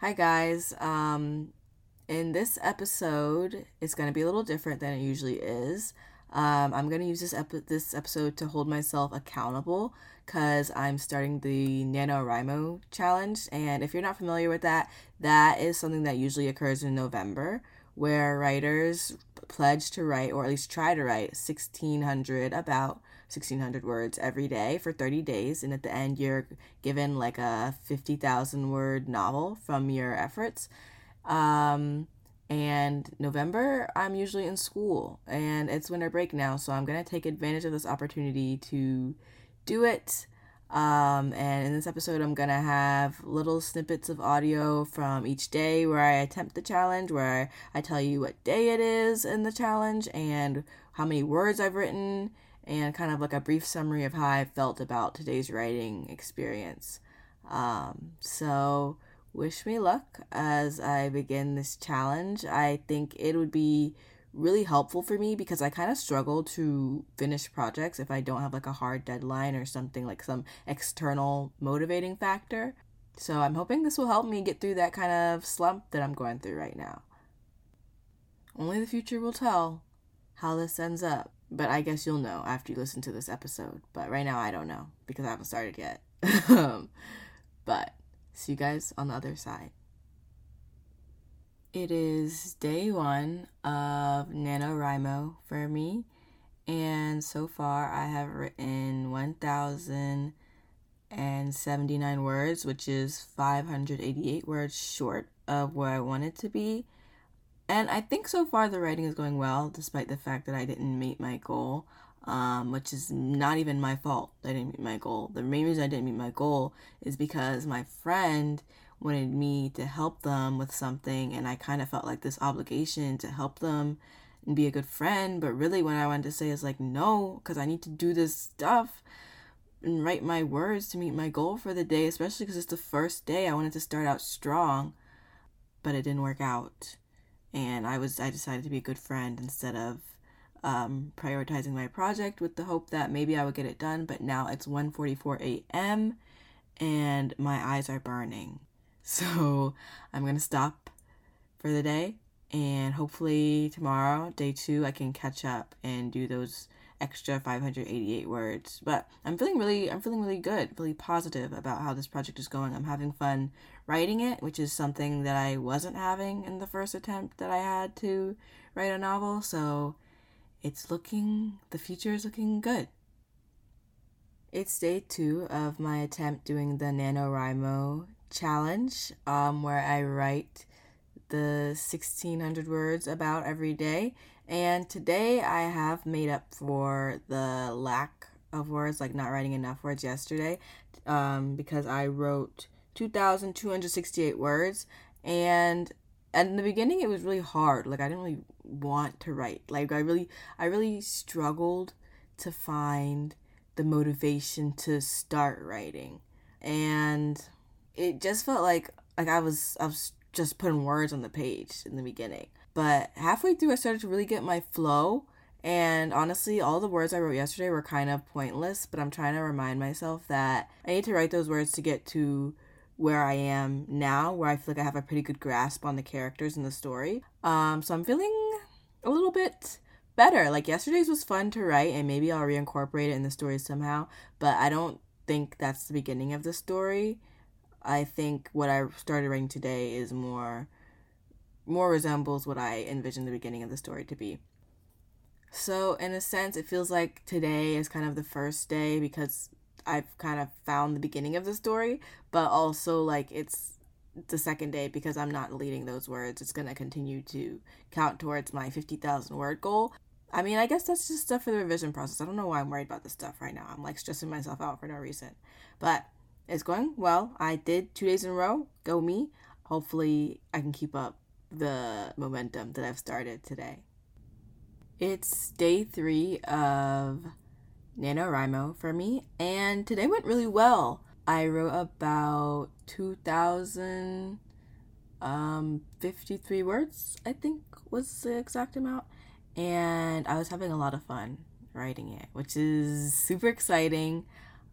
Hi, guys. Um, in this episode, it's going to be a little different than it usually is. Um, I'm going to use this, epi- this episode to hold myself accountable because I'm starting the NaNoWriMo challenge. And if you're not familiar with that, that is something that usually occurs in November where writers pledge to write, or at least try to write, 1,600, about 1,600 words every day for 30 days. And at the end, you're given like a 50,000 word novel from your efforts. Um, and November, I'm usually in school and it's winter break now, so I'm going to take advantage of this opportunity to do it. Um, and in this episode, I'm gonna have little snippets of audio from each day where I attempt the challenge, where I tell you what day it is in the challenge and how many words I've written, and kind of like a brief summary of how I felt about today's writing experience. Um, so, wish me luck as I begin this challenge. I think it would be really helpful for me because I kind of struggle to finish projects if I don't have like a hard deadline or something like some external motivating factor. So I'm hoping this will help me get through that kind of slump that I'm going through right now. Only the future will tell how this ends up, but I guess you'll know after you listen to this episode. But right now I don't know because I haven't started yet. but see you guys on the other side. It is day one of NaNoWriMo for me, and so far I have written 1,079 words, which is 588 words short of where I wanted to be. And I think so far the writing is going well, despite the fact that I didn't meet my goal, um, which is not even my fault. I didn't meet my goal. The main reason I didn't meet my goal is because my friend wanted me to help them with something and I kind of felt like this obligation to help them and be a good friend but really what I wanted to say is like no cuz I need to do this stuff and write my words to meet my goal for the day especially cuz it's the first day I wanted to start out strong but it didn't work out and I was I decided to be a good friend instead of um, prioritizing my project with the hope that maybe I would get it done but now it's 1:44 a.m. and my eyes are burning so I'm to stop for the day and hopefully tomorrow, day two, I can catch up and do those extra 588 words. But I'm feeling really, I'm feeling really good, really positive about how this project is going. I'm having fun writing it, which is something that I wasn't having in the first attempt that I had to write a novel. So it's looking, the future is looking good. It's day two of my attempt doing the NaNoWriMo challenge um, where I write the 1600 words about every day. And today I have made up for the lack of words, like not writing enough words yesterday, um, because I wrote 2,268 words. And in the beginning, it was really hard. Like I didn't really want to write. Like I really, I really struggled to find the motivation to start writing. And it just felt like like I was I was just putting words on the page in the beginning. But halfway through I started to really get my flow and honestly all the words I wrote yesterday were kind of pointless, but I'm trying to remind myself that I need to write those words to get to where I am now, where I feel like I have a pretty good grasp on the characters in the story. Um so I'm feeling a little bit better. Like yesterday's was fun to write and maybe I'll reincorporate it in the story somehow, but I don't think that's the beginning of the story. I think what I started writing today is more more resembles what I envisioned the beginning of the story to be. So in a sense it feels like today is kind of the first day because I've kind of found the beginning of the story, but also like it's the second day because I'm not leading those words. It's going to continue to count towards my 50,000 word goal. I mean, I guess that's just stuff for the revision process. I don't know why I'm worried about this stuff right now. I'm like stressing myself out for no reason. But it's going well. I did two days in a row. Go me. Hopefully, I can keep up the momentum that I've started today. It's day three of NaNoWriMo for me, and today went really well. I wrote about 2,053 um, words, I think was the exact amount, and I was having a lot of fun writing it, which is super exciting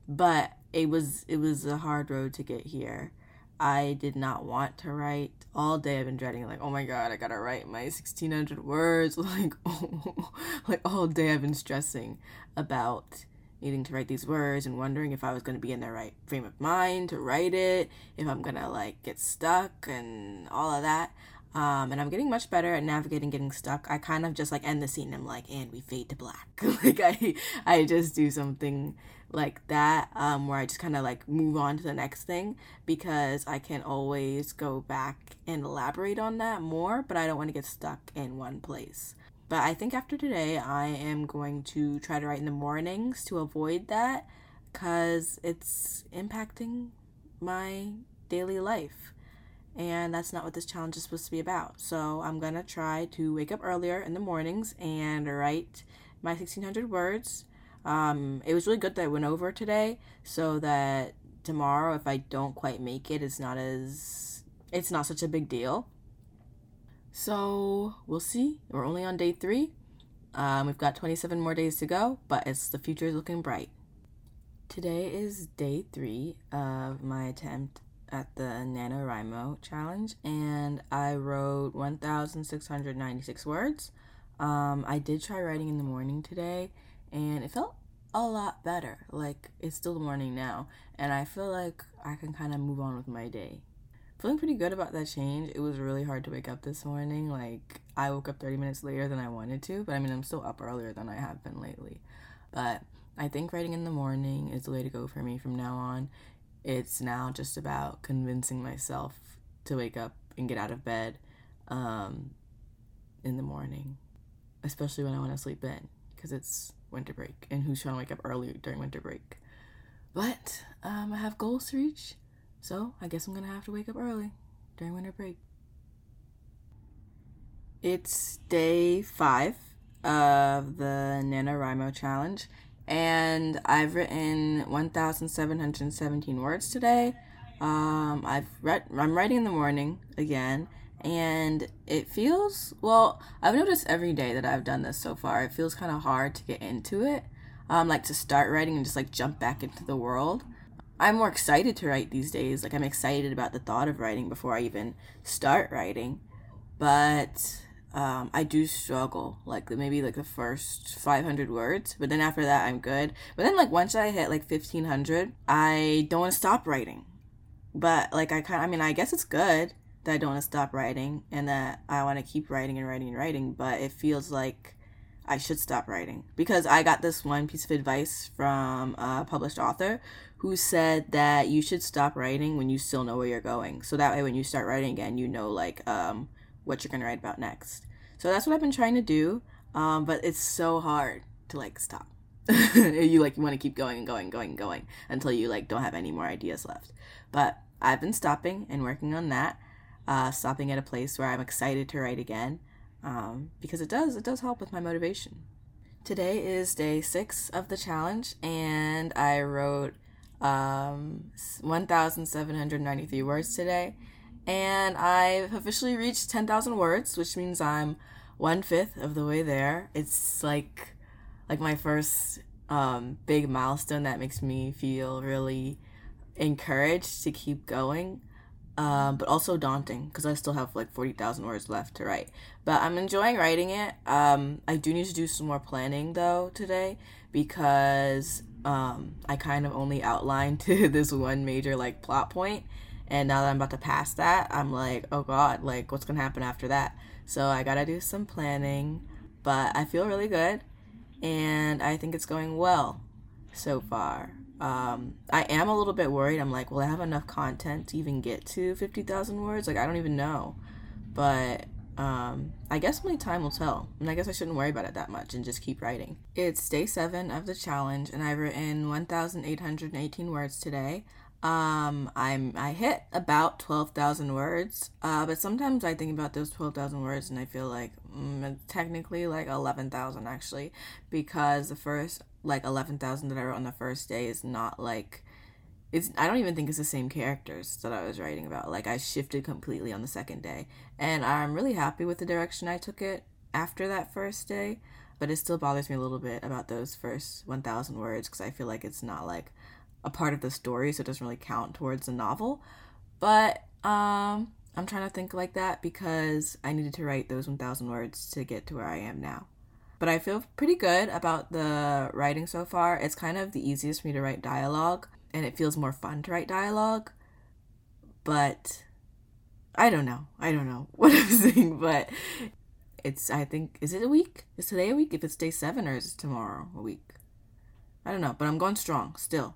but it was it was a hard road to get here I did not want to write. All day I've been dreading like, oh my god, I gotta write my 1600 words. Like, oh, like all day I've been stressing about needing to write these words and wondering if I was gonna be in the right frame of mind to write it, if I'm gonna like get stuck and all of that. Um, and I'm getting much better at navigating getting stuck. I kind of just like end the scene. I'm like, and we fade to black. like I, I just do something like that, um, where I just kind of like move on to the next thing because I can always go back and elaborate on that more. But I don't want to get stuck in one place. But I think after today, I am going to try to write in the mornings to avoid that because it's impacting my daily life and that's not what this challenge is supposed to be about. So I'm gonna try to wake up earlier in the mornings and write my 1600 words. Um, it was really good that I went over today, so that tomorrow, if I don't quite make it, it's not as it's not such a big deal. So we'll see. We're only on day three. Um, we've got 27 more days to go, but it's the future is looking bright. Today is day three of my attempt at the NaNoWriMo challenge and I wrote 1,696 words. Um, I did try writing in the morning today and it felt a lot better. Like it's still the morning now and I feel like I can kind of move on with my day. Feeling pretty good about that change. It was really hard to wake up this morning. Like I woke up 30 minutes later than I wanted to, but I mean, I'm still up earlier than I have been lately. But I think writing in the morning is the way to go for me from now on. It's now just about convincing myself to wake up and get out of bed um, in the morning, especially when I want to sleep in because it's winter break and who's trying to wake up early during winter break. But um, I have goals to reach, so I guess I'm gonna have to wake up early during winter break. It's day five of the NaNoWriMo challenge, and I've written 1,717 words today. Um, I've read, I'm writing in the morning again, and it feels well. I've noticed every day that I've done this so far, it feels kind of hard to get into it. Um, like to start writing and just like jump back into the world. I'm more excited to write these days. Like I'm excited about the thought of writing before I even start writing, but um, I do struggle, like maybe like the first 500 words, but then after that, I'm good. But then, like, once I hit like 1500, I don't want to stop writing. But, like, I kind of, I mean, I guess it's good that I don't want to stop writing and that I want to keep writing and writing and writing, but it feels like I should stop writing because I got this one piece of advice from a published author who said that you should stop writing when you still know where you're going. So that way, when you start writing again, you know, like, um, what you're going to write about next. So that's what I've been trying to do. Um, but it's so hard to like stop. you like you want to keep going and going and going and going until you like don't have any more ideas left. But I've been stopping and working on that. Uh, stopping at a place where I'm excited to write again, um, because it does it does help with my motivation. Today is day six of the challenge, and I wrote um, 1,793 words today and I've officially reached 10,000 words, which means I'm one fifth of the way there. It's like like my first um, big milestone that makes me feel really encouraged to keep going, um, but also daunting because I still have like 40,000 words left to write. But I'm enjoying writing it. Um, I do need to do some more planning though today because um, I kind of only outlined to this one major like plot point. point and now that I'm about to pass that, I'm like, oh God, like what's gonna happen after that? So I gotta do some planning, but I feel really good and I think it's going well so far. Um, I am a little bit worried. I'm like, will I have enough content to even get to 50,000 words? Like, I don't even know. But um, I guess only time will tell. And I guess I shouldn't worry about it that much and just keep writing. It's day seven of the challenge, and I've written 1,818 words today. Um, I'm I hit about twelve thousand words. Uh, but sometimes I think about those twelve thousand words and I feel like mm, technically like eleven thousand actually, because the first like eleven thousand that I wrote on the first day is not like it's I don't even think it's the same characters that I was writing about. Like I shifted completely on the second day, and I'm really happy with the direction I took it after that first day. But it still bothers me a little bit about those first one thousand words because I feel like it's not like a part of the story, so it doesn't really count towards the novel. But um I'm trying to think like that because I needed to write those 1000 words to get to where I am now. But I feel pretty good about the writing so far. It's kind of the easiest for me to write dialogue and it feels more fun to write dialogue. But I don't know. I don't know what I'm saying, but it's I think is it a week? Is today a week? If it's day seven or is it tomorrow a week? I don't know, but I'm going strong still.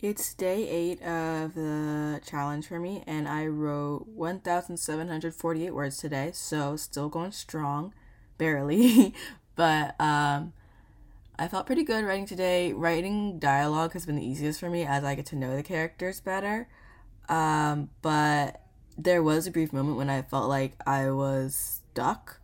It's day eight of the challenge for me, and I wrote 1,748 words today, so still going strong, barely. but um, I felt pretty good writing today. Writing dialogue has been the easiest for me as I get to know the characters better. Um, but there was a brief moment when I felt like I was stuck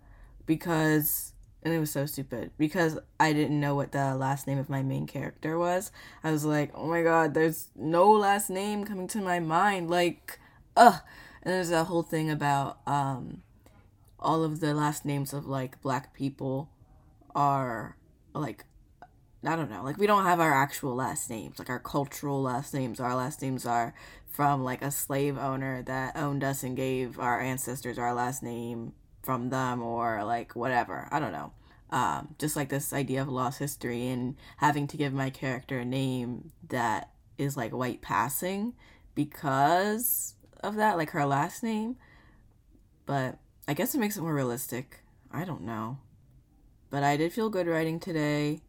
because and it was so stupid because I didn't know what the last name of my main character was. I was like, "Oh my god, there's no last name coming to my mind." Like, ugh. And there's a whole thing about um all of the last names of like black people are like I don't know, like we don't have our actual last names, like our cultural last names. Our last names are from like a slave owner that owned us and gave our ancestors our last name from them or like whatever. I don't know. Um, just like this idea of lost history and having to give my character a name that is like white passing because of that, like her last name. But I guess it makes it more realistic. I don't know. But I did feel good writing today.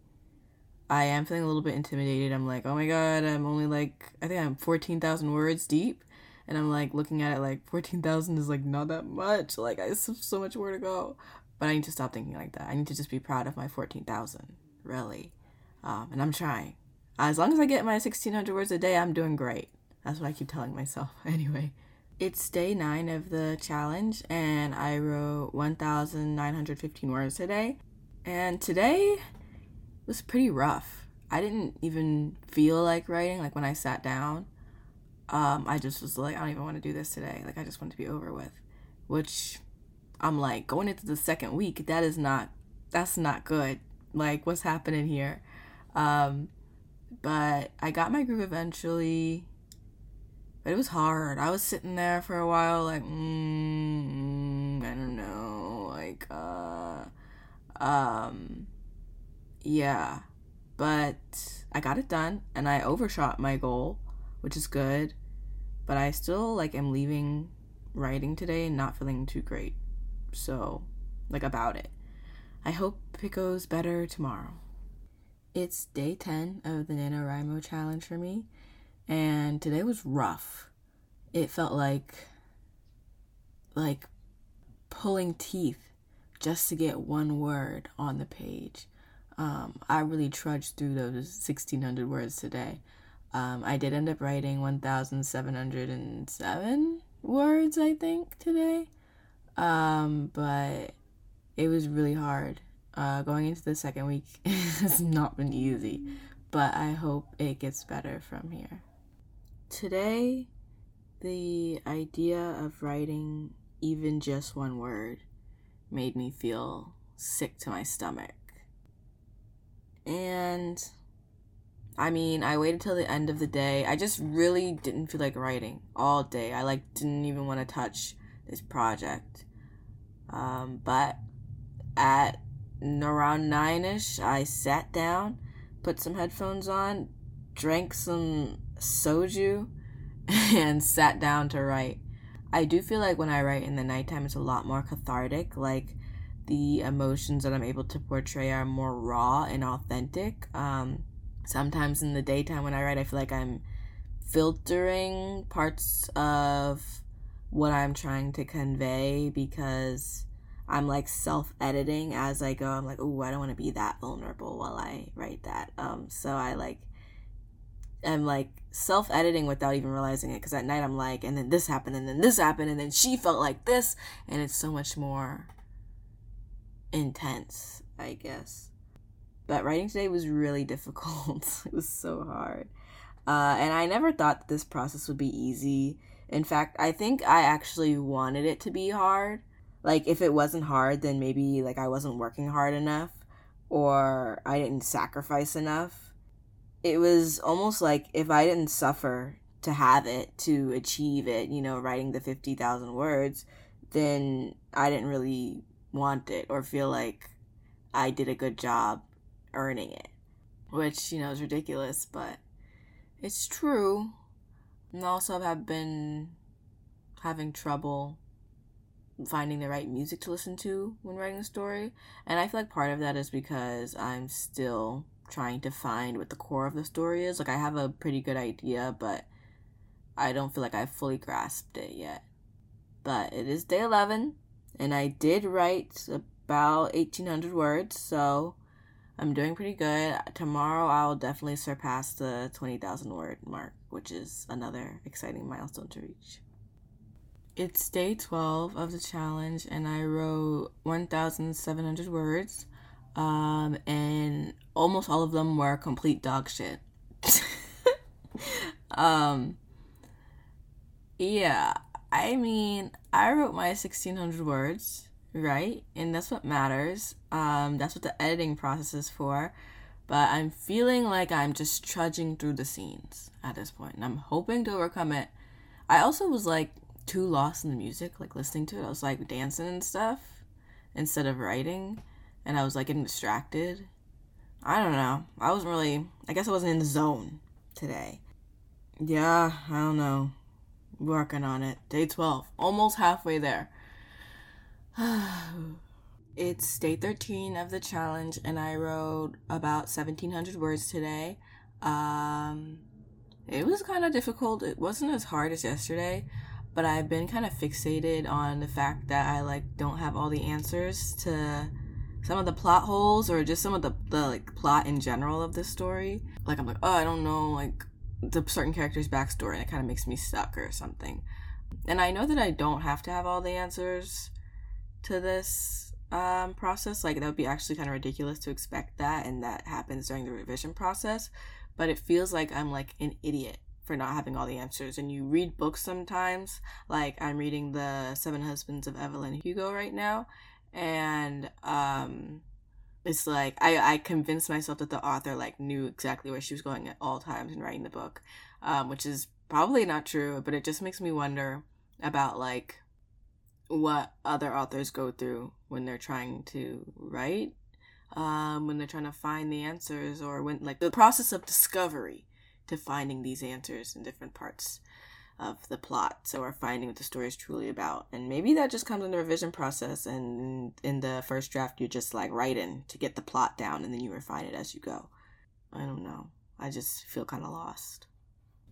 I am feeling a little bit intimidated. I'm like, oh my god, I'm only like, I think I'm 14,000 words deep. And I'm like looking at it like 14,000 is like not that much. Like, I have so much more to go. But I need to stop thinking like that. I need to just be proud of my 14,000, really. Um, and I'm trying. As long as I get my 1,600 words a day, I'm doing great. That's what I keep telling myself. Anyway, it's day nine of the challenge, and I wrote 1,915 words today. And today, was pretty rough. I didn't even feel like writing. Like when I sat down, um, I just was like, I don't even want to do this today. Like I just want to be over with. Which I'm like going into the second week. That is not. That's not good. Like what's happening here? Um, but I got my groove eventually. But it was hard. I was sitting there for a while, like, mm, I don't know, like, uh, um, yeah, but I got it done and I overshot my goal, which is good. But I still like am leaving writing today and not feeling too great. So, like about it. I hope it goes better tomorrow. It's day 10 of the NaNoWriMo challenge for me, and today was rough. It felt like like pulling teeth just to get one word on the page. Um, I really trudged through those 1600 words today. Um, I did end up writing 1,707 words, I think, today. Um, but it was really hard. Uh, going into the second week has not been easy, but I hope it gets better from here. Today, the idea of writing even just one word made me feel sick to my stomach. And I mean, I waited till the end of the day. I just really didn't feel like writing all day. I like didn't even want to touch this project. Um, but at around nine ish, I sat down, put some headphones on, drank some soju, and sat down to write. I do feel like when I write in the nighttime, it's a lot more cathartic. Like the emotions that I'm able to portray are more raw and authentic. Um, sometimes in the daytime when I write, I feel like I'm filtering parts of what I'm trying to convey because I'm like self editing as I go. I'm like, oh, I don't want to be that vulnerable while I write that. Um, so I like, I'm like self editing without even realizing it because at night I'm like, and then this happened, and then this happened, and then she felt like this, and it's so much more intense, I guess. But writing today was really difficult. it was so hard. Uh, and I never thought that this process would be easy. In fact, I think I actually wanted it to be hard. Like, if it wasn't hard, then maybe like I wasn't working hard enough or I didn't sacrifice enough. It was almost like if I didn't suffer to have it, to achieve it, you know, writing the 50,000 words, then I didn't really want it or feel like I did a good job earning it. Which, you know, is ridiculous, but it's true. And also, I've been having trouble finding the right music to listen to when writing a story. And I feel like part of that is because I'm still trying to find what the core of the story is. Like, I have a pretty good idea, but I don't feel like I've fully grasped it yet. But it is day 11, and I did write about 1800 words, so I'm doing pretty good. Tomorrow I'll definitely surpass the 20,000 word mark, which is another exciting milestone to reach. It's day 12 of the challenge, and I wrote 1,700 words, um, and almost all of them were complete dog shit. um, yeah, I mean, I wrote my 1,600 words, right? And that's what matters. Um, that's what the editing process is for. But I'm feeling like I'm just trudging through the scenes at this point, and I'm hoping to overcome it. I also was like too lost in the music, like listening to it. I was like dancing and stuff instead of writing, and I was like getting distracted. I don't know. I wasn't really, I guess I wasn't in the zone today. Yeah, I don't know. Working on it. Day 12. Almost halfway there. it's day 13 of the challenge, and I wrote about 1700 words today. Um, it was kind of difficult. It wasn't as hard as yesterday but I've been kind of fixated on the fact that I like don't have all the answers to some of the plot holes or just some of the, the like plot in general of this story. Like I'm like, oh, I don't know like the certain character's backstory, and it kind of makes me stuck or something. And I know that I don't have to have all the answers to this um, process. Like that would be actually kind of ridiculous to expect that, and that happens during the revision process. But it feels like I'm like an idiot for not having all the answers. And you read books sometimes, like I'm reading The Seven Husbands of Evelyn Hugo right now, and um it's like I, I convinced myself that the author like knew exactly where she was going at all times in writing the book, um, which is probably not true, but it just makes me wonder about like what other authors go through when they're trying to write, um, when they're trying to find the answers, or when like the process of discovery to finding these answers in different parts of the plot. So we're finding what the story is truly about. And maybe that just comes in the revision process and in the first draft you're just like writing to get the plot down and then you refine it as you go. I don't know. I just feel kind of lost.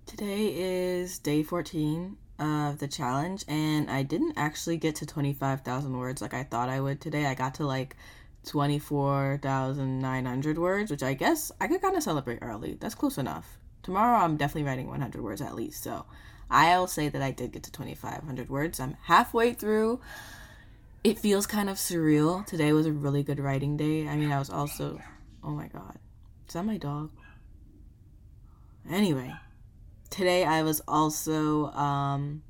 Today is day 14 of the challenge and I didn't actually get to 25,000 words like I thought I would today. I got to like 24,900 words, which I guess I could kind of celebrate early. That's close enough tomorrow I'm definitely writing 100 words at least. So I'll say that I did get to 2,500 words. I'm halfway through. It feels kind of surreal. Today was a really good writing day. I mean, I was also. Oh my god. Is that my dog? Anyway, today I was also um,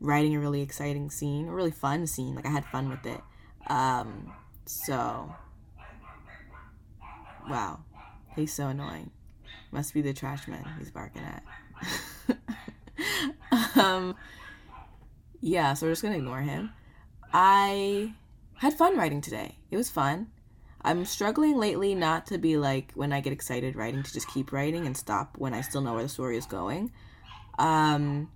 writing a really exciting scene, a really fun scene. Like, I had fun with it. Um, so. Wow. He's so annoying. Must be the trash man he's barking at. um, yeah, so we're just gonna ignore him. I had fun writing today. It was fun. I'm struggling lately not to be like when I get excited writing to just keep writing and stop when I still know where the story is going. Um,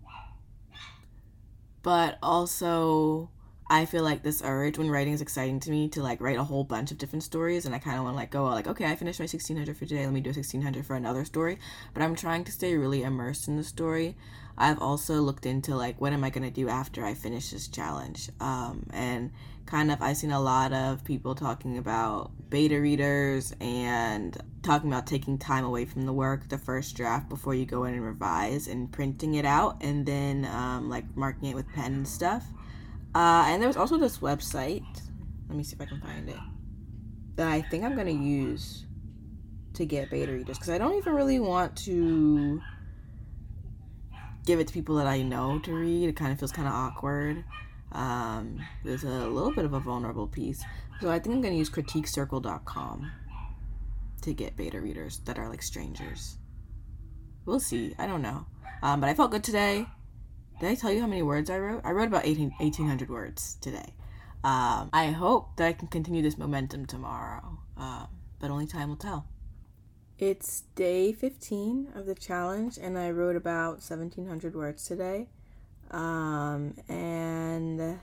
but also I feel like this urge when writing is exciting to me to like write a whole bunch of different stories and I kind of want to like go like okay I finished my 1600 for today let me do a 1600 for another story but I'm trying to stay really immersed in the story I've also looked into like what am I going to do after I finish this challenge um, and kind of I've seen a lot of people talking about beta readers and talking about taking time away from the work the first draft before you go in and revise and printing it out and then um, like marking it with pen and stuff uh, and there's also this website. Let me see if I can find it. That I think I'm gonna use to get beta readers because I don't even really want to give it to people that I know to read. It kind of feels kind of awkward. Um, there's a little bit of a vulnerable piece. So I think I'm going to use critiquecircle.com to get beta readers that are like strangers. We'll see. I don't know. Um, but I felt good today. Did I tell you how many words I wrote? I wrote about 18, 1,800 words today. Um, I hope that I can continue this momentum tomorrow, um, but only time will tell. It's day 15 of the challenge, and I wrote about 1,700 words today. Um, and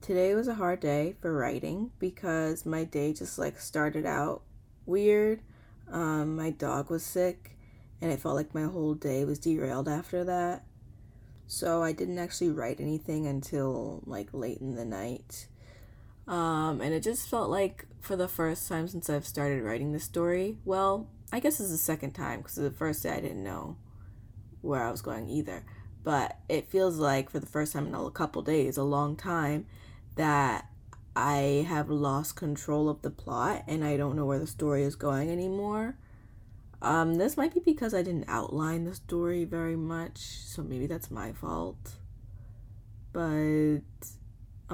today was a hard day for writing because my day just like started out weird. Um, my dog was sick, and it felt like my whole day was derailed after that. So I didn't actually write anything until like late in the night. Um, and it just felt like for the first time since I've started writing this story, well, I guess it's the second time because the first day I didn't know where I was going either. But it feels like for the first time in a couple days, a long time, that I have lost control of the plot and I don't know where the story is going anymore. Um, this might be because I didn't outline the story very much, so maybe that's my fault. But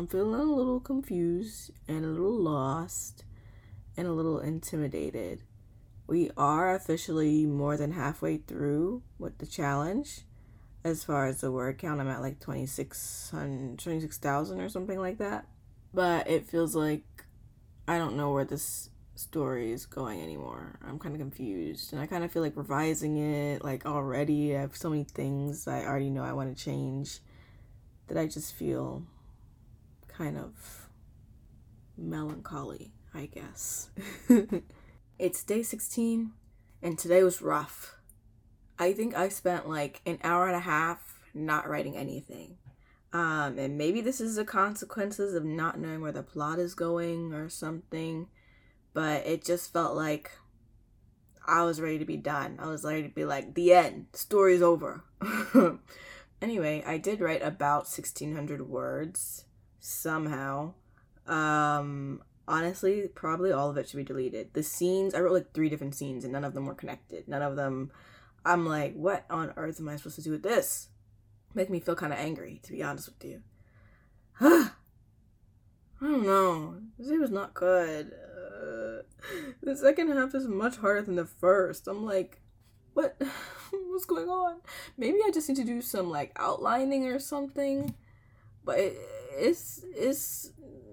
I'm feeling a little confused and a little lost and a little intimidated. We are officially more than halfway through with the challenge. As far as the word count, I'm at like 26,000 26, or something like that. But it feels like I don't know where this story is going anymore. I'm kind of confused. And I kind of feel like revising it, like already. I have so many things I already know I want to change that I just feel kind of melancholy, I guess. it's day 16, and today was rough. I think I spent like an hour and a half not writing anything. Um, and maybe this is the consequences of not knowing where the plot is going or something but it just felt like I was ready to be done. I was ready to be like, the end, story's over. anyway, I did write about 1600 words somehow. Um, honestly, probably all of it should be deleted. The scenes, I wrote like three different scenes and none of them were connected. None of them, I'm like, what on earth am I supposed to do with this? Make me feel kind of angry, to be honest with you. I don't know. This was not good the second half is much harder than the first. I'm like, what? What's going on? Maybe I just need to do some like outlining or something. But it, it's it's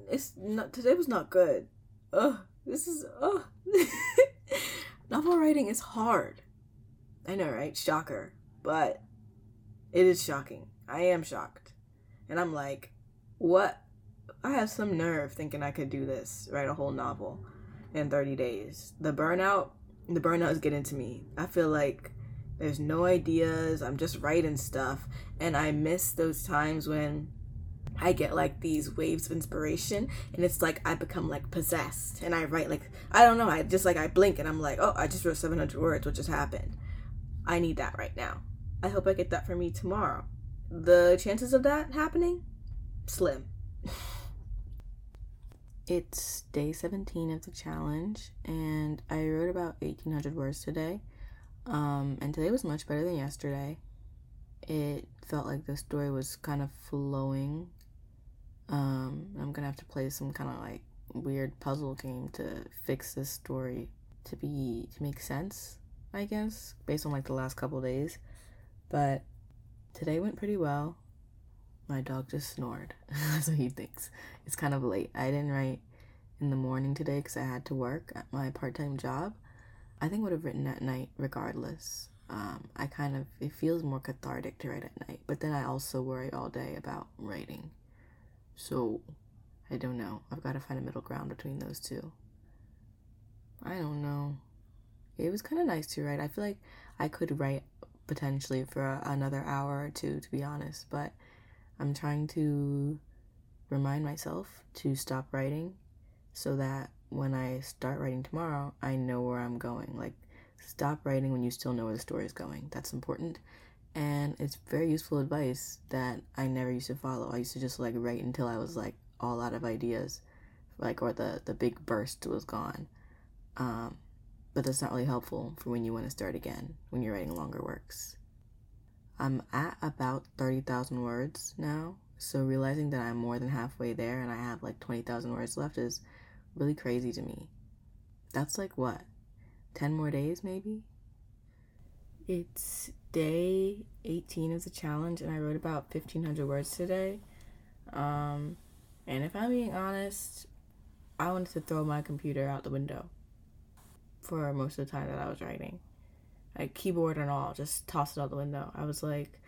it's not today was not good. Ugh, this is ugh. Novel writing is hard. I know, right? Shocker. But it is shocking. I am shocked. And I'm like, what? I have some nerve thinking I could do this, write a whole novel in 30 days. The burnout, the burnout is getting to me. I feel like there's no ideas. I'm just writing stuff. And I miss those times when I get like these waves of inspiration and it's like I become like possessed and I write like I don't know, I just like I blink and I'm like, "Oh, I just wrote 700 words, what just happened?" I need that right now. I hope I get that for me tomorrow. The chances of that happening slim. It's day 17 of the challenge, and I wrote about 1800 words today. Um, and today was much better than yesterday. It felt like the story was kind of flowing. Um, I'm gonna have to play some kind of like weird puzzle game to fix this story to be to make sense, I guess, based on like the last couple days. But today went pretty well. My dog just snored. That's what he thinks. It's kind of late. I didn't write in the morning today because I had to work at my part time job. I think would have written at night regardless. Um, I kind of it feels more cathartic to write at night, but then I also worry all day about writing. So I don't know. I've got to find a middle ground between those two. I don't know. It was kind of nice to write. I feel like I could write potentially for another hour or two, to be honest, but I'm trying to remind myself to stop writing so that when I start writing tomorrow, I know where I'm going. Like, stop writing when you still know where the story is going. That's important. And it's very useful advice that I never used to follow. I used to just like write until I was like all out of ideas, like, or the, the big burst was gone. Um, but that's not really helpful for when you want to start again, when you're writing longer works. I'm at about 30,000 words now, so realizing that I'm more than halfway there and I have like 20,000 words left is really crazy to me. That's like what? 10 more days, maybe? It's day 18 of the challenge, and I wrote about 1,500 words today. Um, and if I'm being honest, I wanted to throw my computer out the window for most of the time that I was writing. Like, keyboard and all, just toss it out the window. I was like,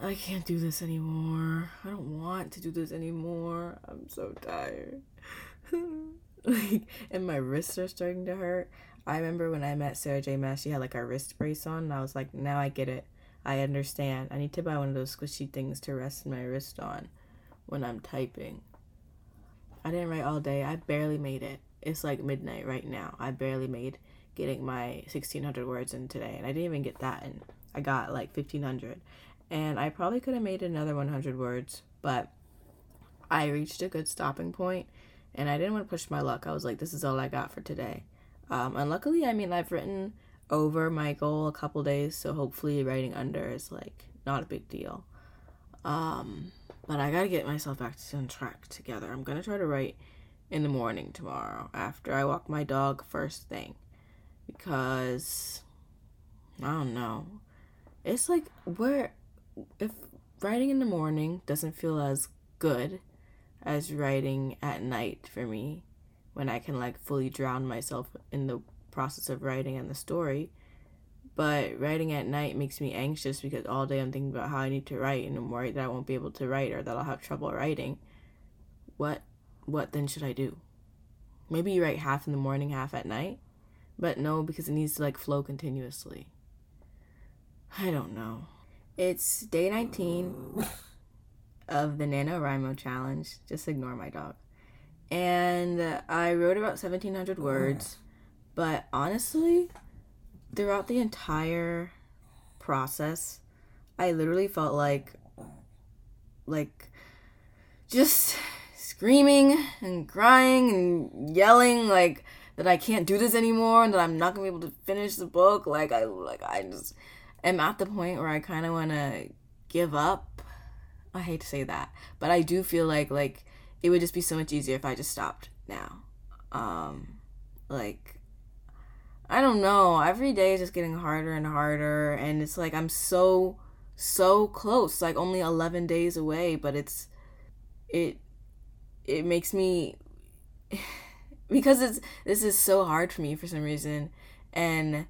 I can't do this anymore. I don't want to do this anymore. I'm so tired. like, and my wrists are starting to hurt. I remember when I met Sarah J. Maas, she had like a wrist brace on, and I was like, now I get it. I understand. I need to buy one of those squishy things to rest my wrist on when I'm typing. I didn't write all day. I barely made it. It's like midnight right now. I barely made getting my 1600 words in today, and I didn't even get that in. I got like 1500. And I probably could have made another 100 words, but I reached a good stopping point and I didn't want to push my luck. I was like, this is all I got for today. Um, and luckily, I mean, I've written over my goal a couple days, so hopefully, writing under is like not a big deal. Um, but I gotta get myself back on track together. I'm gonna try to write in the morning tomorrow after I walk my dog first thing because I don't know. It's like where if writing in the morning doesn't feel as good as writing at night for me when I can like fully drown myself in the process of writing and the story. But writing at night makes me anxious because all day I'm thinking about how I need to write and I'm worried that I won't be able to write or that I'll have trouble writing. What what then should I do? Maybe you write half in the morning, half at night? But no, because it needs to like flow continuously. I don't know. It's day 19 of the NaNoWriMo challenge. Just ignore my dog and I wrote about 1700 words, but honestly, throughout the entire process, I literally felt like like just screaming and crying and yelling like that I can't do this anymore and that I'm not going to be able to finish the book. Like I like I just am at the point where I kind of want to give up. I hate to say that, but I do feel like like it would just be so much easier if I just stopped now. Um, like, I don't know. Every day is just getting harder and harder, and it's like I'm so so close, like only 11 days away, but it's it it makes me because it's this is so hard for me for some reason and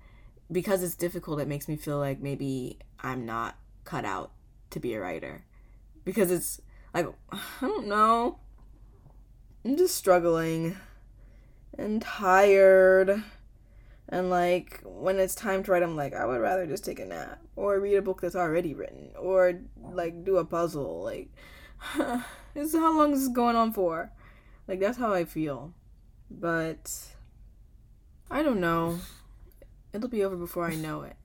because it's difficult it makes me feel like maybe I'm not cut out to be a writer because it's like I don't know I'm just struggling and tired. And like when it's time to write, I'm like, I would rather just take a nap or read a book that's already written or like do a puzzle. Like, this is how long is this is going on for. Like that's how I feel. But I don't know. It'll be over before I know it.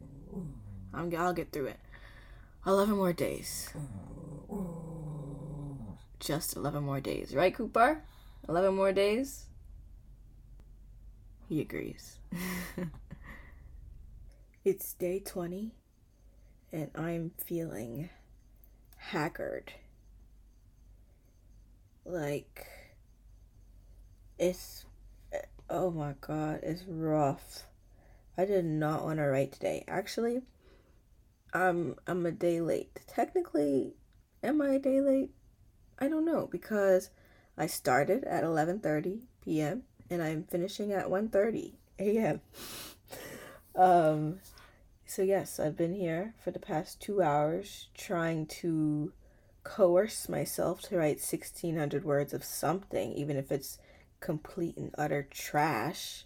I'm, I'll get through it. 11 more days. Just 11 more days, right, Cooper? 11 more days? He agrees. it's day 20, and I'm feeling haggard. Like, it's. Oh my god, it's rough. I did not want to write today. Actually, I'm I'm a day late. Technically, am I a day late? I don't know because I started at 11:30 p.m. and I'm finishing at 1:30 a.m. um so yes, I've been here for the past 2 hours trying to coerce myself to write 1600 words of something even if it's complete and utter trash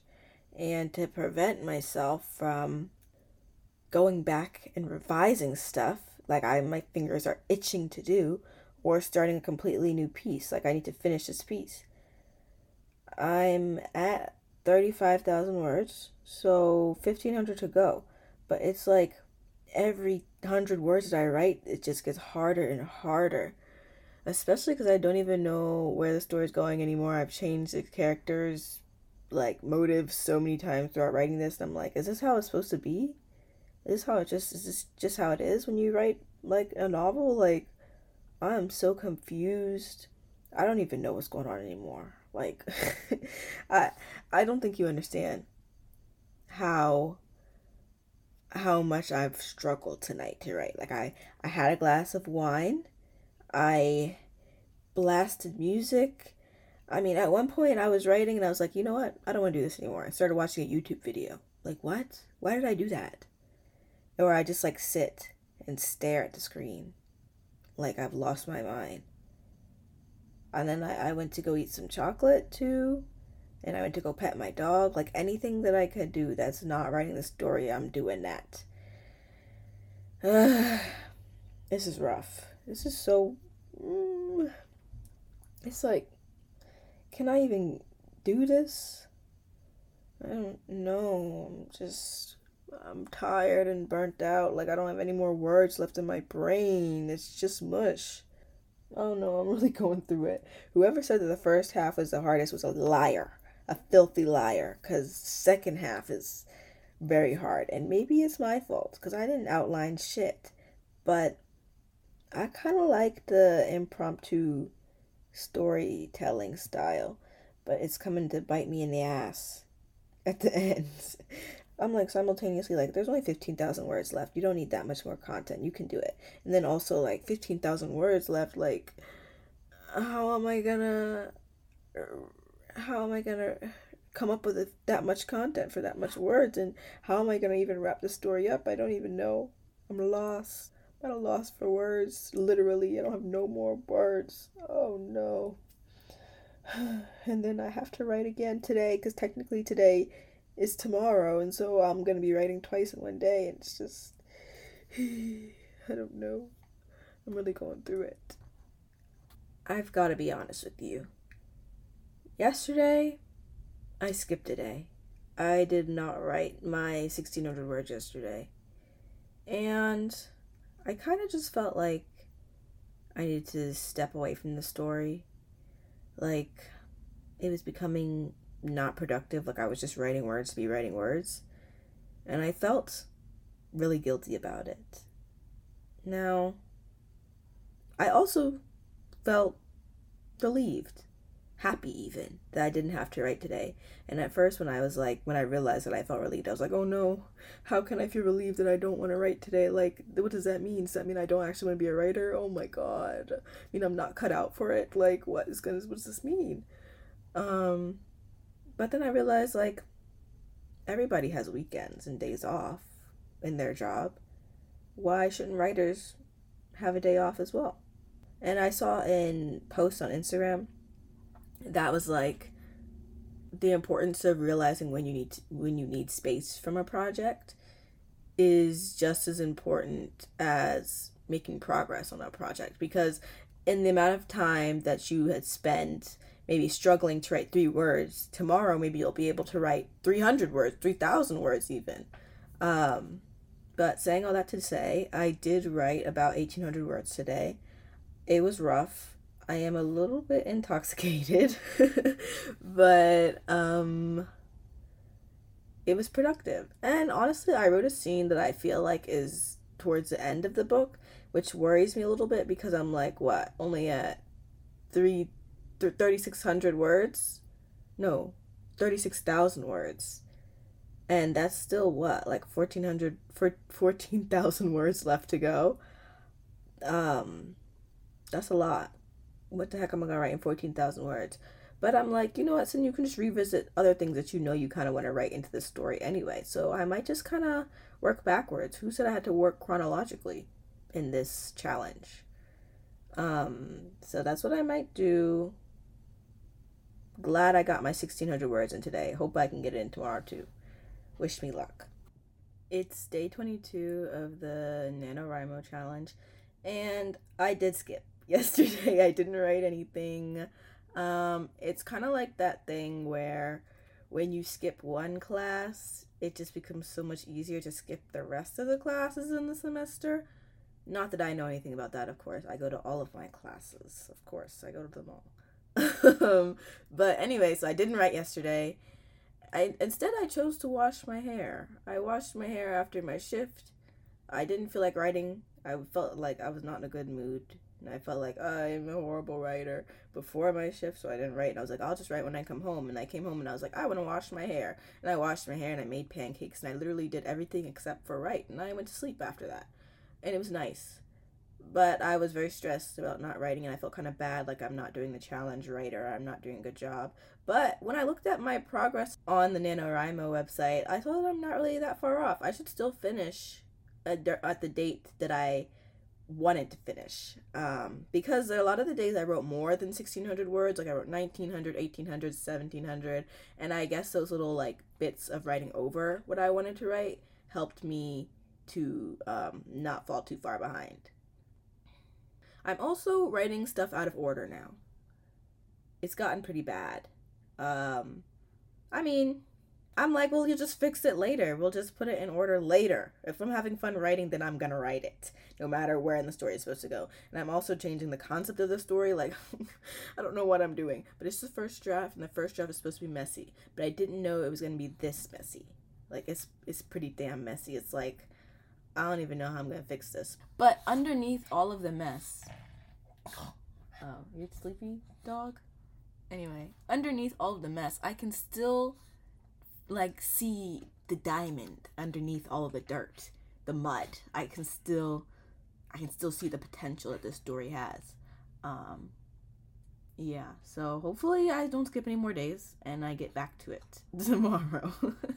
and to prevent myself from going back and revising stuff like I my fingers are itching to do or starting a completely new piece. Like, I need to finish this piece. I'm at 35,000 words, so 1,500 to go. But it's like every 100 words that I write, it just gets harder and harder. Especially because I don't even know where the story's going anymore. I've changed the characters, like, motives so many times throughout writing this. I'm like, is this how it's supposed to be? Is this how it just, is this just how it is when you write, like, a novel? Like, I'm so confused. I don't even know what's going on anymore. Like I I don't think you understand how how much I've struggled tonight to write. Like I I had a glass of wine. I blasted music. I mean, at one point I was writing and I was like, "You know what? I don't want to do this anymore." I started watching a YouTube video. Like, "What? Why did I do that?" Or I just like sit and stare at the screen like I've lost my mind. And then I, I went to go eat some chocolate too and I went to go pet my dog. Like anything that I could do that's not writing the story, I'm doing that. Uh, this is rough. This is so. Mm, it's like, can I even do this? I don't know. I'm just. I'm tired and burnt out. Like, I don't have any more words left in my brain. It's just mush. Oh no, I'm really going through it. Whoever said that the first half was the hardest was a liar a filthy liar because second half is very hard and maybe it's my fault because i didn't outline shit but i kind of like the impromptu storytelling style but it's coming to bite me in the ass at the end i'm like simultaneously like there's only 15000 words left you don't need that much more content you can do it and then also like 15000 words left like how am i gonna how am I gonna come up with that much content for that much words and how am I gonna even wrap the story up? I don't even know. I'm lost. I'm at a loss for words. Literally, I don't have no more words. Oh no. And then I have to write again today because technically today is tomorrow, and so I'm gonna be writing twice in one day, and it's just I don't know. I'm really going through it. I've got to be honest with you. Yesterday, I skipped a day. I did not write my 1600 words yesterday. And I kind of just felt like I needed to step away from the story. Like, it was becoming not productive. Like, I was just writing words to be writing words. And I felt really guilty about it. Now, I also felt relieved happy even that I didn't have to write today. And at first, when I was like, when I realized that I felt relieved, I was like, oh no, how can I feel relieved that I don't want to write today? Like, what does that mean? Does that mean I don't actually want to be a writer? Oh my god. I mean, I'm not cut out for it. Like, what is gonna, what does this mean? Um, but then I realized, like, everybody has weekends and days off in their job. Why shouldn't writers have a day off as well? And I saw in posts on Instagram that was like the importance of realizing when you need to, when you need space from a project is just as important as making progress on that project because in the amount of time that you had spent maybe struggling to write three words tomorrow maybe you'll be able to write 300 words 3000 words even um, but saying all that to say i did write about 1800 words today it was rough I am a little bit intoxicated, but um it was productive. And honestly, I wrote a scene that I feel like is towards the end of the book, which worries me a little bit because I'm like, what? Only at 3 3600 words? No, 36,000 words. And that's still what? Like 1400 for 14,000 words left to go. Um that's a lot what the heck am I gonna write in 14,000 words? But I'm like, you know what, so you can just revisit other things that you know you kind of want to write into the story anyway. So I might just kind of work backwards. Who said I had to work chronologically in this challenge? Um, so that's what I might do. Glad I got my 1600 words in today. Hope I can get it in tomorrow too. Wish me luck. It's day 22 of the NaNoWriMo challenge, and I did skip yesterday. I didn't write anything. Um, it's kind of like that thing where when you skip one class, it just becomes so much easier to skip the rest of the classes in the semester. Not that I know anything about that, of course. I go to all of my classes, of course. I go to them all. but anyway, so I didn't write yesterday. I instead I chose to wash my hair. I washed my hair after my shift. I didn't feel like writing. I felt like I was not in a good mood And I felt like oh, I'm a horrible writer before my shift, so I didn't write. And I was like, I'll just write when I come home. And I came home and I was like, I want to wash my hair. And I washed my hair and I made pancakes and I literally did everything except for write. And I went to sleep after that. And it was nice. But I was very stressed about not writing and I felt kind of bad like I'm not doing the challenge right or I'm not doing a good job. But when I looked at my progress on the NaNoWriMo website, I thought that I'm not really that far off. I should still finish at the date that I wanted to finish um, because a lot of the days I wrote more than 1600 words like I wrote 1900 1800 1700 and I guess those little like bits of writing over what I wanted to write helped me to um, not fall too far behind I'm also writing stuff out of order now it's gotten pretty bad um, I mean I'm like, well, you just fix it later. We'll just put it in order later. If I'm having fun writing, then I'm gonna write it, no matter where in the story is supposed to go. And I'm also changing the concept of the story. Like, I don't know what I'm doing, but it's the first draft, and the first draft is supposed to be messy. But I didn't know it was gonna be this messy. Like, it's it's pretty damn messy. It's like, I don't even know how I'm gonna fix this. But underneath all of the mess, oh, you sleepy, dog? Anyway, underneath all of the mess, I can still like see the diamond underneath all of the dirt, the mud. I can still I can still see the potential that this story has. Um yeah, so hopefully I don't skip any more days and I get back to it tomorrow.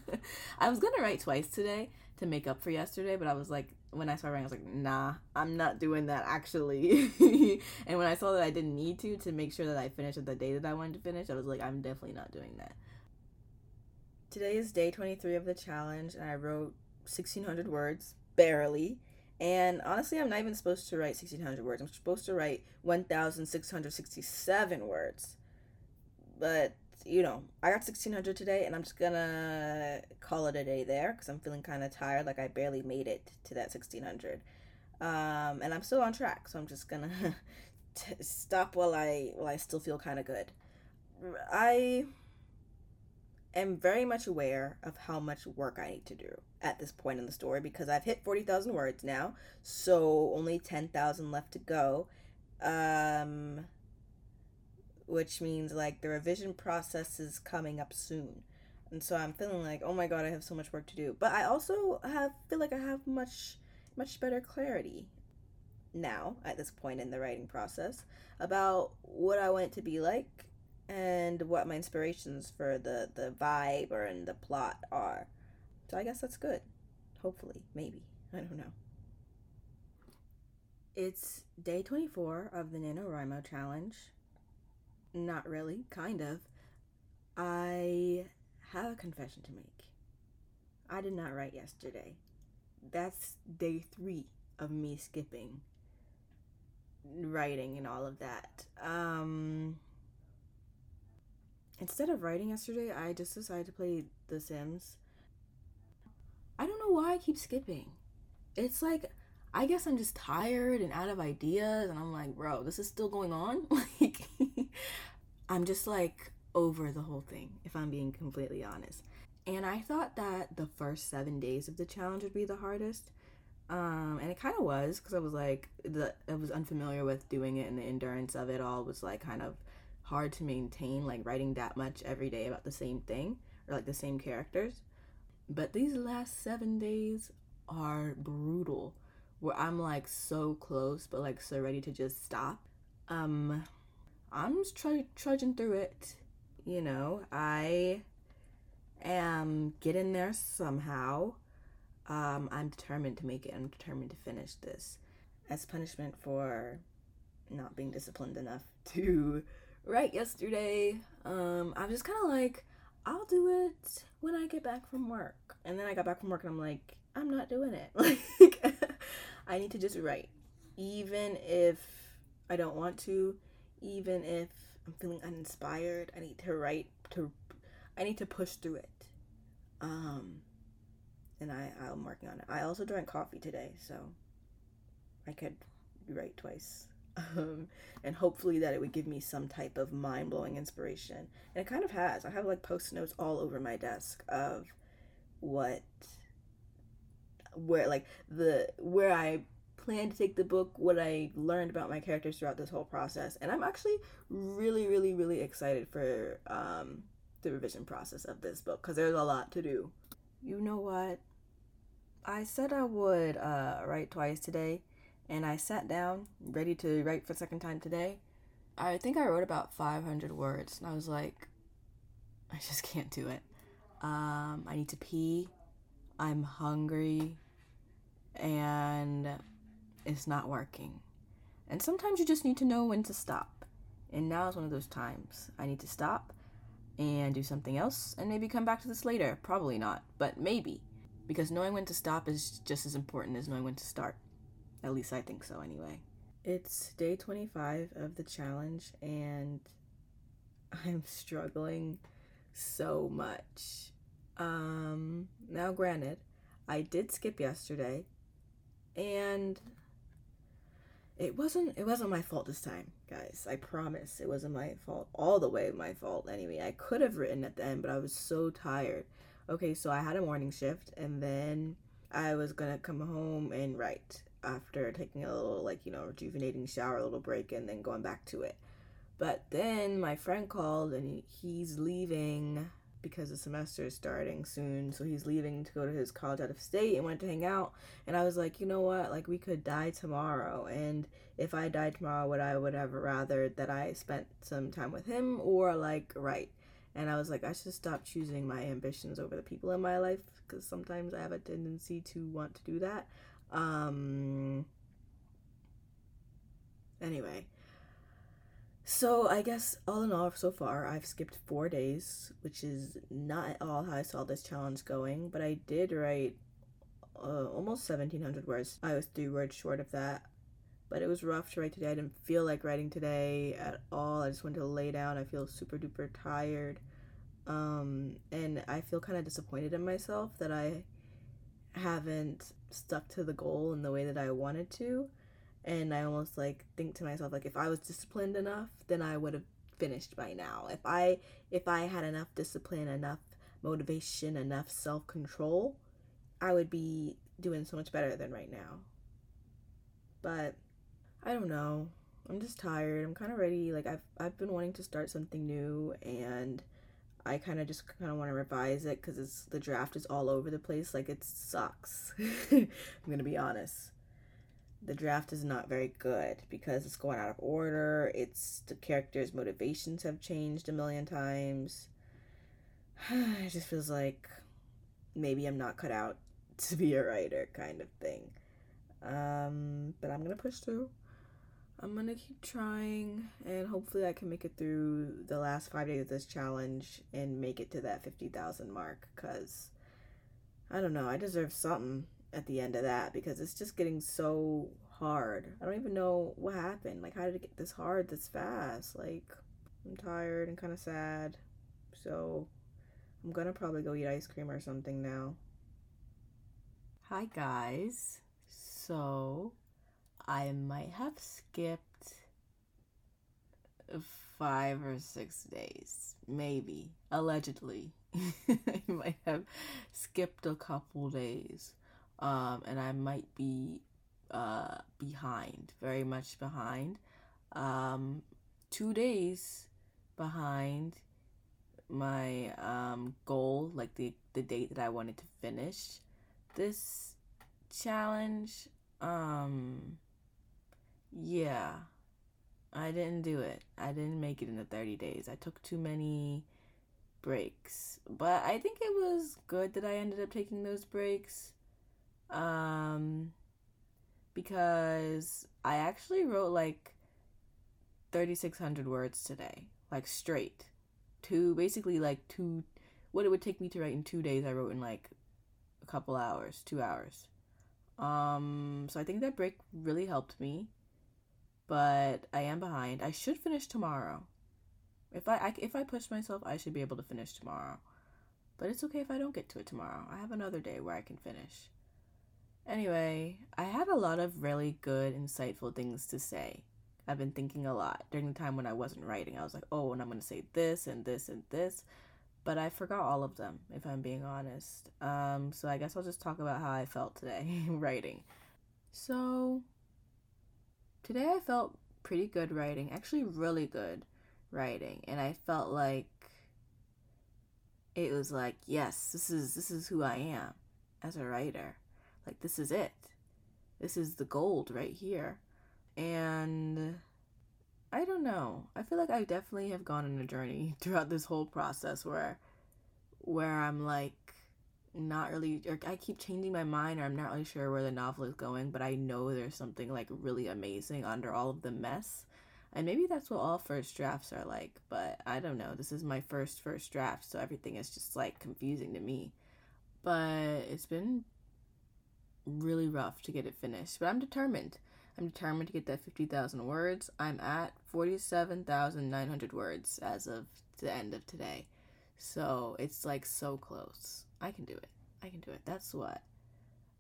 I was gonna write twice today to make up for yesterday, but I was like, when I started writing, I was like, nah, I'm not doing that actually. and when I saw that I didn't need to to make sure that I finished the day that I wanted to finish, I was like, I'm definitely not doing that. Today is day 23 of the challenge, and I wrote 1,600 words, barely. And honestly, I'm not even supposed to write 1,600 words. I'm supposed to write 1,667 words. But, you know, I got 1,600 today, and I'm just gonna call it a day there because I'm feeling kind of tired. Like, I barely made it to that 1,600. Um, and I'm still on track, so I'm just gonna stop while I while I still feel kind of good. I am very much aware of how much work I need to do at this point in the story because I've hit 40,000 words now, so only 10,000 left to go. Um, which means like the revision process is coming up soon. And so I'm feeling like, oh my god, I have so much work to do. But I also have feel like I have much much better clarity now at this point in the writing process about what I want it to be like and what my inspirations for the the vibe or in the plot are. So I guess that's good. Hopefully, maybe. I don't know. It's day 24 of the NaNoWriMo challenge. Not really, kind of. I have a confession to make. I did not write yesterday. That's day 3 of me skipping writing and all of that. Um instead of writing yesterday, I just decided to play The Sims. I don't know why I keep skipping. It's like I guess I'm just tired and out of ideas and I'm like, bro, this is still going on? Like I'm just like over the whole thing if I'm being completely honest. And I thought that the first 7 days of the challenge would be the hardest. Um, and it kind of was because I was like, the I was unfamiliar with doing it, and the endurance of it all was like kind of hard to maintain like writing that much every day about the same thing or like the same characters. But these last seven days are brutal where I'm like so close but like so ready to just stop. Um I'm just trudging through it. You know, I am getting there somehow. Um, I'm determined to make it. I'm determined to finish this as punishment for not being disciplined enough to write yesterday, um, I was just kind of like, I'll do it when I get back from work. And then I got back from work and I'm like, I'm not doing it. Like, I need to just write. Even if I don't want to, even if I'm feeling uninspired, I need to write to I need to push through it. Um and I I'm working on it. I also drank coffee today, so I could write twice um, and hopefully that it would give me some type of mind blowing inspiration. And it kind of has. I have like post notes all over my desk of what, where like the where I plan to take the book, what I learned about my characters throughout this whole process. And I'm actually really, really, really excited for um, the revision process of this book because there's a lot to do. You know what? I said I would uh, write twice today, and I sat down ready to write for the second time today. I think I wrote about 500 words, and I was like, I just can't do it. Um, I need to pee. I'm hungry. And it's not working. And sometimes you just need to know when to stop. And now is one of those times. I need to stop and do something else and maybe come back to this later. Probably not, but maybe. Because knowing when to stop is just as important as knowing when to start. At least I think so, anyway. It's day 25 of the challenge, and I'm struggling so much. Um, now, granted, I did skip yesterday, and it wasn't it wasn't my fault this time, guys. I promise it wasn't my fault. All the way my fault. Anyway, I could have written at the end, but I was so tired. Okay, so I had a morning shift, and then I was gonna come home and write after taking a little like you know rejuvenating shower, a little break, and then going back to it. But then my friend called and he's leaving because the semester is starting soon. So he's leaving to go to his college out of state and went to hang out. And I was like, you know what? Like we could die tomorrow. And if I died tomorrow, would I would have rather that I spent some time with him or like right? And I was like, I should stop choosing my ambitions over the people in my life because sometimes I have a tendency to want to do that. Um. Anyway, so I guess all in all, so far, I've skipped four days, which is not at all how I saw this challenge going. But I did write uh, almost 1,700 words. I was three words short of that. But it was rough to write today. I didn't feel like writing today at all. I just wanted to lay down. I feel super duper tired. Um, and I feel kind of disappointed in myself that I haven't stuck to the goal in the way that I wanted to and I almost like think to myself like if I was disciplined enough, then I would have finished by now. If I if I had enough discipline, enough motivation, enough self-control, I would be doing so much better than right now. But I don't know. I'm just tired. I'm kind of ready. Like I've I've been wanting to start something new and I kind of just kind of want to revise it cuz it's the draft is all over the place. Like it sucks. I'm to be honest the draft is not very good because it's going out of order. It's the characters' motivations have changed a million times. it just feels like maybe I'm not cut out to be a writer, kind of thing. Um, but I'm gonna push through. I'm gonna keep trying, and hopefully, I can make it through the last five days of this challenge and make it to that 50,000 mark. Because I don't know, I deserve something at the end of that because it's just getting so hard. I don't even know what happened. Like, how did it get this hard this fast? Like, I'm tired and kind of sad. So, I'm gonna probably go eat ice cream or something now. Hi, guys. So, I might have skipped five or six days. Maybe. Allegedly. I might have skipped a couple days um, and I might be uh, behind, very much behind. Um, two days behind my um, goal, like the, the date that I wanted to finish this challenge. Um, yeah, I didn't do it. I didn't make it in the 30 days. I took too many breaks. But I think it was good that I ended up taking those breaks um, because I actually wrote like 3,600 words today, like straight. Two, basically, like two, what it would take me to write in two days, I wrote in like a couple hours, two hours. Um, so I think that break really helped me, but I am behind. I should finish tomorrow. If I, I if I push myself, I should be able to finish tomorrow. But it's okay if I don't get to it tomorrow. I have another day where I can finish. Anyway, I had a lot of really good, insightful things to say. I've been thinking a lot during the time when I wasn't writing. I was like, oh, and I'm going to say this and this and this. But I forgot all of them, if I'm being honest. Um, so I guess I'll just talk about how I felt today writing. So, today I felt pretty good writing, actually, really good writing. And I felt like it was like, yes, this is this is who I am as a writer. Like this is it. This is the gold right here. And I don't know. I feel like I definitely have gone on a journey throughout this whole process where where I'm like not really or I keep changing my mind or I'm not really sure where the novel is going, but I know there's something like really amazing under all of the mess. And maybe that's what all first drafts are like, but I don't know. This is my first first draft, so everything is just like confusing to me. But it's been really rough to get it finished, but I'm determined. I'm determined to get that 50,000 words. I'm at 47,900 words as of the end of today. So it's like so close. I can do it. I can do it. That's what?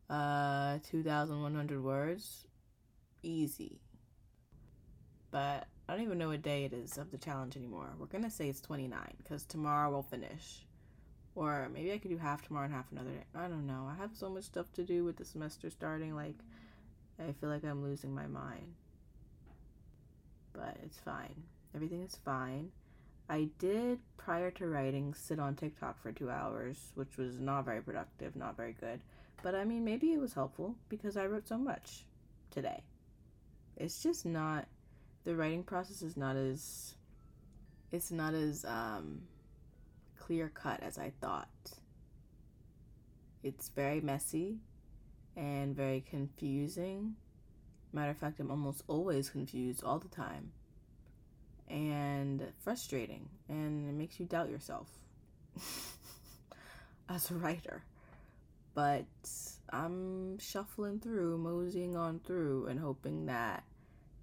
Uh, 2,100 words? Easy. But I don't even know what day it is of the challenge anymore. We're gonna say it's 29 because tomorrow we'll finish. Or maybe I could do half tomorrow and half another day. I don't know. I have so much stuff to do with the semester starting. Like, I feel like I'm losing my mind. But it's fine. Everything is fine. I did, prior to writing, sit on TikTok for two hours, which was not very productive, not very good. But I mean, maybe it was helpful because I wrote so much today. It's just not, the writing process is not as, it's not as um, clear cut as I thought. It's very messy and very confusing. Matter of fact, I'm almost always confused all the time and frustrating and it makes you doubt yourself as a writer. But I'm shuffling through, moseying on through, and hoping that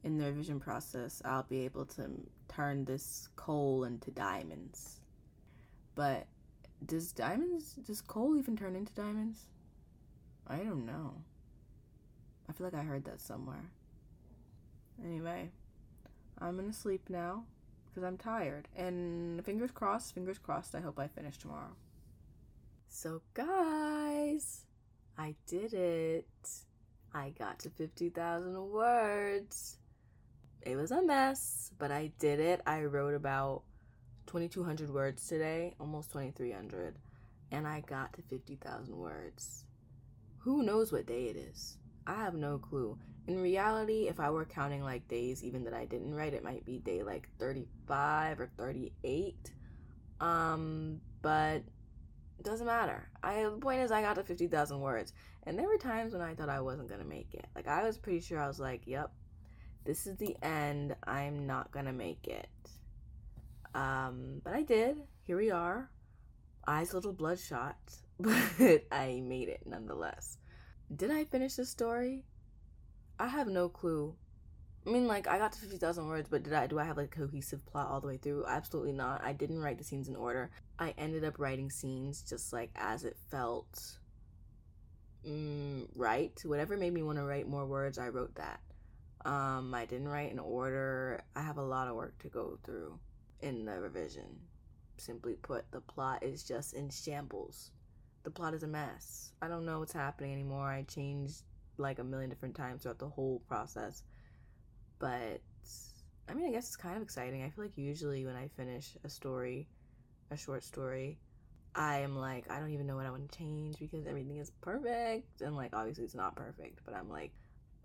in the revision process I'll be able to turn this coal into diamonds. But does diamonds, does coal even turn into diamonds? I don't know. I feel like I heard that somewhere. Anyway. I'm gonna sleep now because I'm tired. And fingers crossed, fingers crossed, I hope I finish tomorrow. So, guys, I did it. I got to 50,000 words. It was a mess, but I did it. I wrote about 2,200 words today, almost 2,300, and I got to 50,000 words. Who knows what day it is? I have no clue. In reality, if I were counting like days even that I didn't write, it might be day like 35 or 38. Um, but it doesn't matter. I the point is I got to 50,000 words. And there were times when I thought I wasn't going to make it. Like I was pretty sure I was like, "Yep. This is the end. I'm not going to make it." Um, but I did. Here we are. Eyes a little bloodshot, but I made it nonetheless. Did I finish the story? I have no clue. I mean, like I got to fifty thousand words, but did I do I have like a cohesive plot all the way through? Absolutely not. I didn't write the scenes in order. I ended up writing scenes just like as it felt mm, right. Whatever made me want to write more words, I wrote that. Um, I didn't write in order. I have a lot of work to go through in the revision. Simply put, the plot is just in shambles the plot is a mess. I don't know what's happening anymore. I changed like a million different times throughout the whole process. But I mean, I guess it's kind of exciting. I feel like usually when I finish a story, a short story, I am like, I don't even know what I want to change because everything is perfect. And like, obviously, it's not perfect, but I'm like,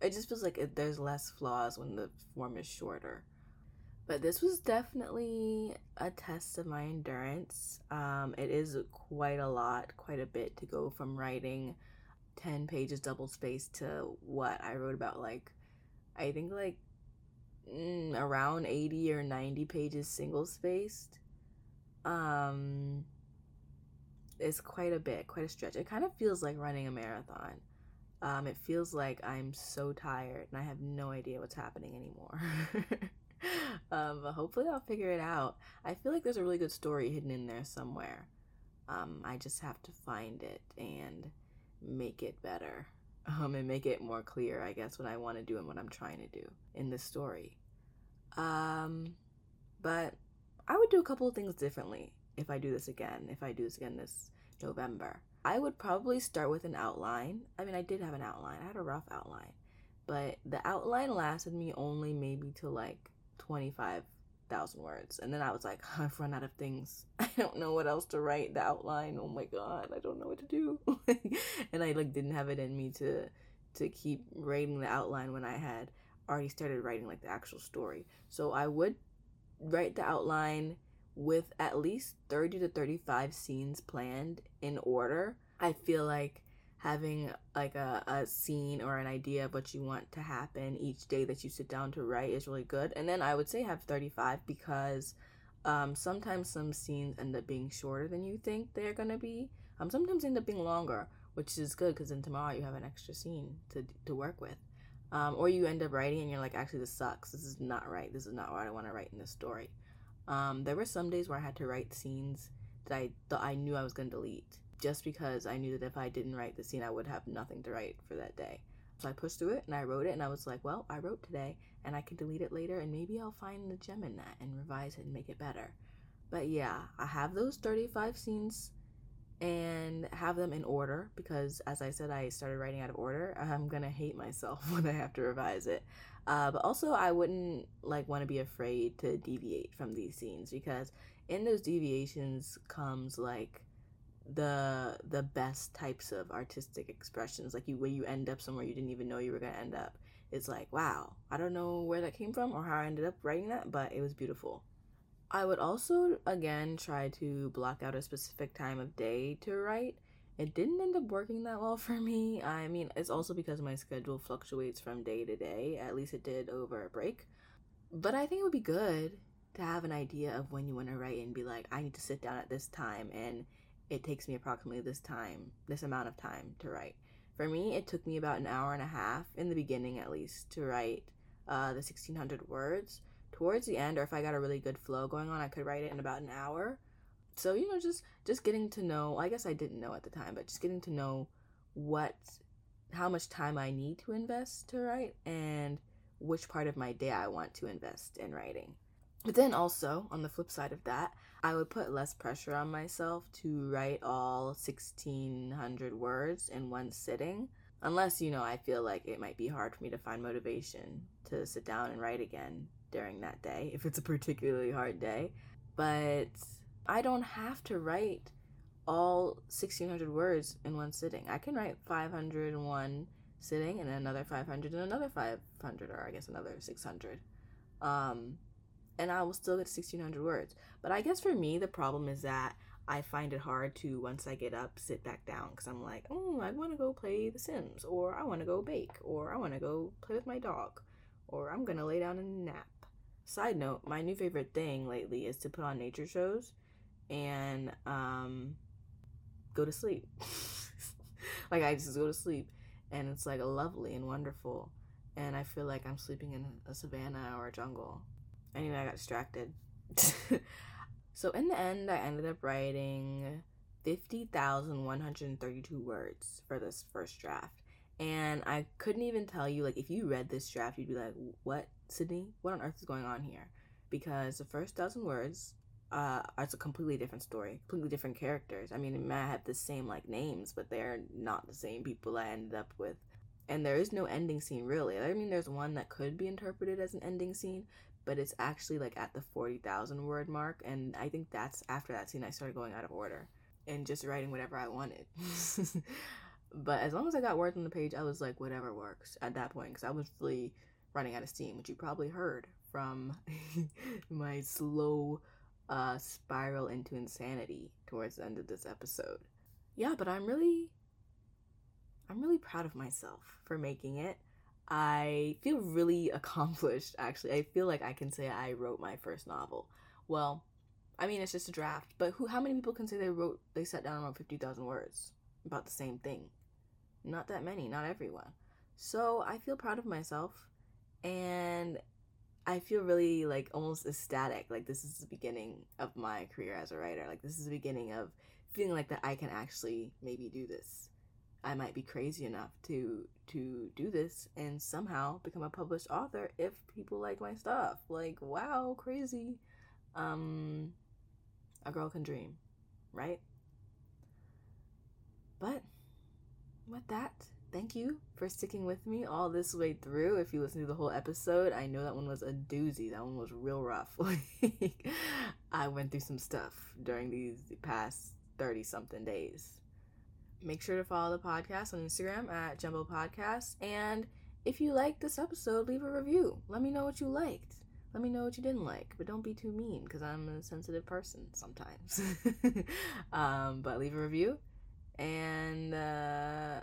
it just feels like it, there's less flaws when the form is shorter. But this was definitely a test of my endurance. Um, it is quite a lot, quite a bit to go from writing 10 pages double spaced to what I wrote about, like, I think like mm, around 80 or 90 pages single spaced. Um, it's quite a bit, quite a stretch. It kind of feels like running a marathon. Um, it feels like I'm so tired and I have no idea what's happening anymore. um, but hopefully I'll figure it out. I feel like there's a really good story hidden in there somewhere. Um, I just have to find it and make it better. Um, and make it more clear, I guess, what I want to do and what I'm trying to do in this story. Um, but I would do a couple of things differently if I do this again, if I do this again this November. I would probably start with an outline. I mean, I did have an outline, I had a rough outline but the outline lasted me only maybe to like 25,000 words. And then I was like, I've run out of things. I don't know what else to write. The outline, oh my god, I don't know what to do. and I like didn't have it in me to to keep writing the outline when I had already started writing like the actual story. So I would write the outline with at least 30 to 35 scenes planned in order. I feel like having like a, a scene or an idea of what you want to happen each day that you sit down to write is really good. And then I would say have 35 because um, sometimes some scenes end up being shorter than you think they're going to be. Um, sometimes end up being longer, which is good because then tomorrow you have an extra scene to, to work with. Um, or you end up writing and you're like, actually, this sucks. This is not right. This is not what I want to write in this story. Um, there were some days where I had to write scenes that I thought I knew I was going to delete just because I knew that if I didn't write the scene, I would have nothing to write for that day. So I pushed through it and I wrote it and I was like, well, I wrote today and I can delete it later and maybe I'll find the gem in that and revise it and make it better. But yeah, I have those 35 scenes and have them in order because as I said, I started writing out of order. I'm gonna hate myself when I have to revise it. Uh, but also, I wouldn't like want to be afraid to deviate from these scenes because in those deviations comes like the the best types of artistic expressions like you where you end up somewhere you didn't even know you were going to end up it's like wow i don't know where that came from or how i ended up writing that but it was beautiful. I would also again try to block out a specific time of day to write. It didn't end up working that well for me. I mean it's also because my schedule fluctuates from day to day. At least it did over a break. But i think it would be good to have an idea of when you want to write and be like i need to sit down at this time and it takes me approximately this time, this amount of time to write. For me, it took me about an hour and a half, in the beginning at least, to write uh, the 1600 words. Towards the end, or if I got a really good flow going on, I could write it in about an hour. So, you know, just just getting to know, I guess I didn't know at the time, but just getting to know what how much time I need to invest to write and which part of my day I want to invest in writing. But then also, on the flip side of that, I would put less pressure on myself to write all 1600 words in one sitting. Unless, you know, I feel like it might be hard for me to find motivation to sit down and write again during that day, if it's a particularly hard day. But I don't have to write all 1600 words in one sitting. I can write 500 in one sitting and another 500 and another 500, or I guess another 600. Um, and I will still get 1600 words. But I guess for me, the problem is that I find it hard to, once I get up, sit back down because I'm like, oh, I want to go play The Sims, or I want to go bake, or I want to go play with my dog, or I'm going to lay down and nap. Side note, my new favorite thing lately is to put on nature shows and um, go to sleep. like, I just go to sleep, and it's like lovely and wonderful. And I feel like I'm sleeping in a savannah or a jungle Anyway, I got distracted. so in the end, I ended up writing 50,132 words for this first draft. And I couldn't even tell you, like, if you read this draft, you'd be like, what, Sydney? What on earth is going on here? Because the first thousand words, uh, it's a completely different story, completely different characters. I mean, it might have the same, like, names, but they're not the same people I ended up with and there is no ending scene really. I mean, there's one that could be interpreted as an ending scene, but it's actually like at the 40,000 word mark. And I think that's after that scene, I started going out of order and just writing whatever I wanted. but as long as I got words on the page, I was like, whatever works at that point because I was really running out of steam, which you probably heard from my slow uh, spiral into insanity towards the end of this episode. Yeah, but I'm really I'm really proud of myself for making it. I feel really accomplished, actually. I feel like I can say I wrote my first novel. Well, I mean, it's just a draft, but who? how many people can say they wrote, they sat down and wrote 50,000 words about the same thing? Not that many, not everyone. So I feel proud of myself, and I feel really like almost ecstatic. Like this is the beginning of my career as a writer. Like this is the beginning of feeling like that I can actually maybe do this. I might be crazy enough to to do this and somehow become a published author if people like my stuff. Like, wow, crazy. Um a girl can dream, right? But with that, thank you for sticking with me all this way through. If you listen to the whole episode, I know that one was a doozy. That one was real rough. I went through some stuff during these past 30 something days. Make sure to follow the podcast on Instagram at Jumble Podcast. And if you liked this episode, leave a review. Let me know what you liked. Let me know what you didn't like, but don't be too mean because I'm a sensitive person sometimes. um, but leave a review. And uh,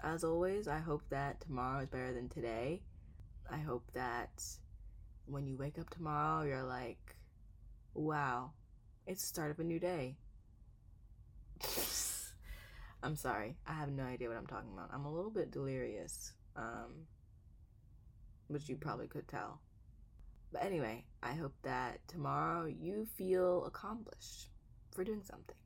as always, I hope that tomorrow is better than today. I hope that when you wake up tomorrow, you're like, wow, it's the start of a new day. I'm sorry. I have no idea what I'm talking about. I'm a little bit delirious, um, which you probably could tell. But anyway, I hope that tomorrow you feel accomplished for doing something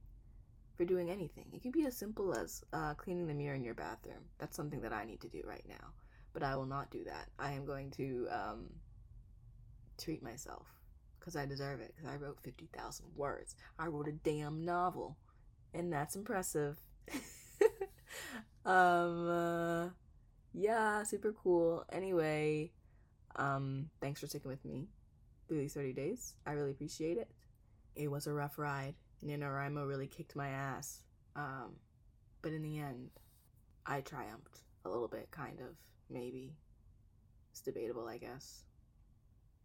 for doing anything. It can be as simple as uh, cleaning the mirror in your bathroom. That's something that I need to do right now. But I will not do that. I am going to um, treat myself because I deserve it. Because I wrote 50,000 words. I wrote a damn novel. And that's impressive. um, uh, yeah, super cool. Anyway, um, thanks for sticking with me through these 30 days. I really appreciate it. It was a rough ride. NaNoWriMo really kicked my ass. Um, but in the end, I triumphed a little bit, kind of, maybe. It's debatable, I guess.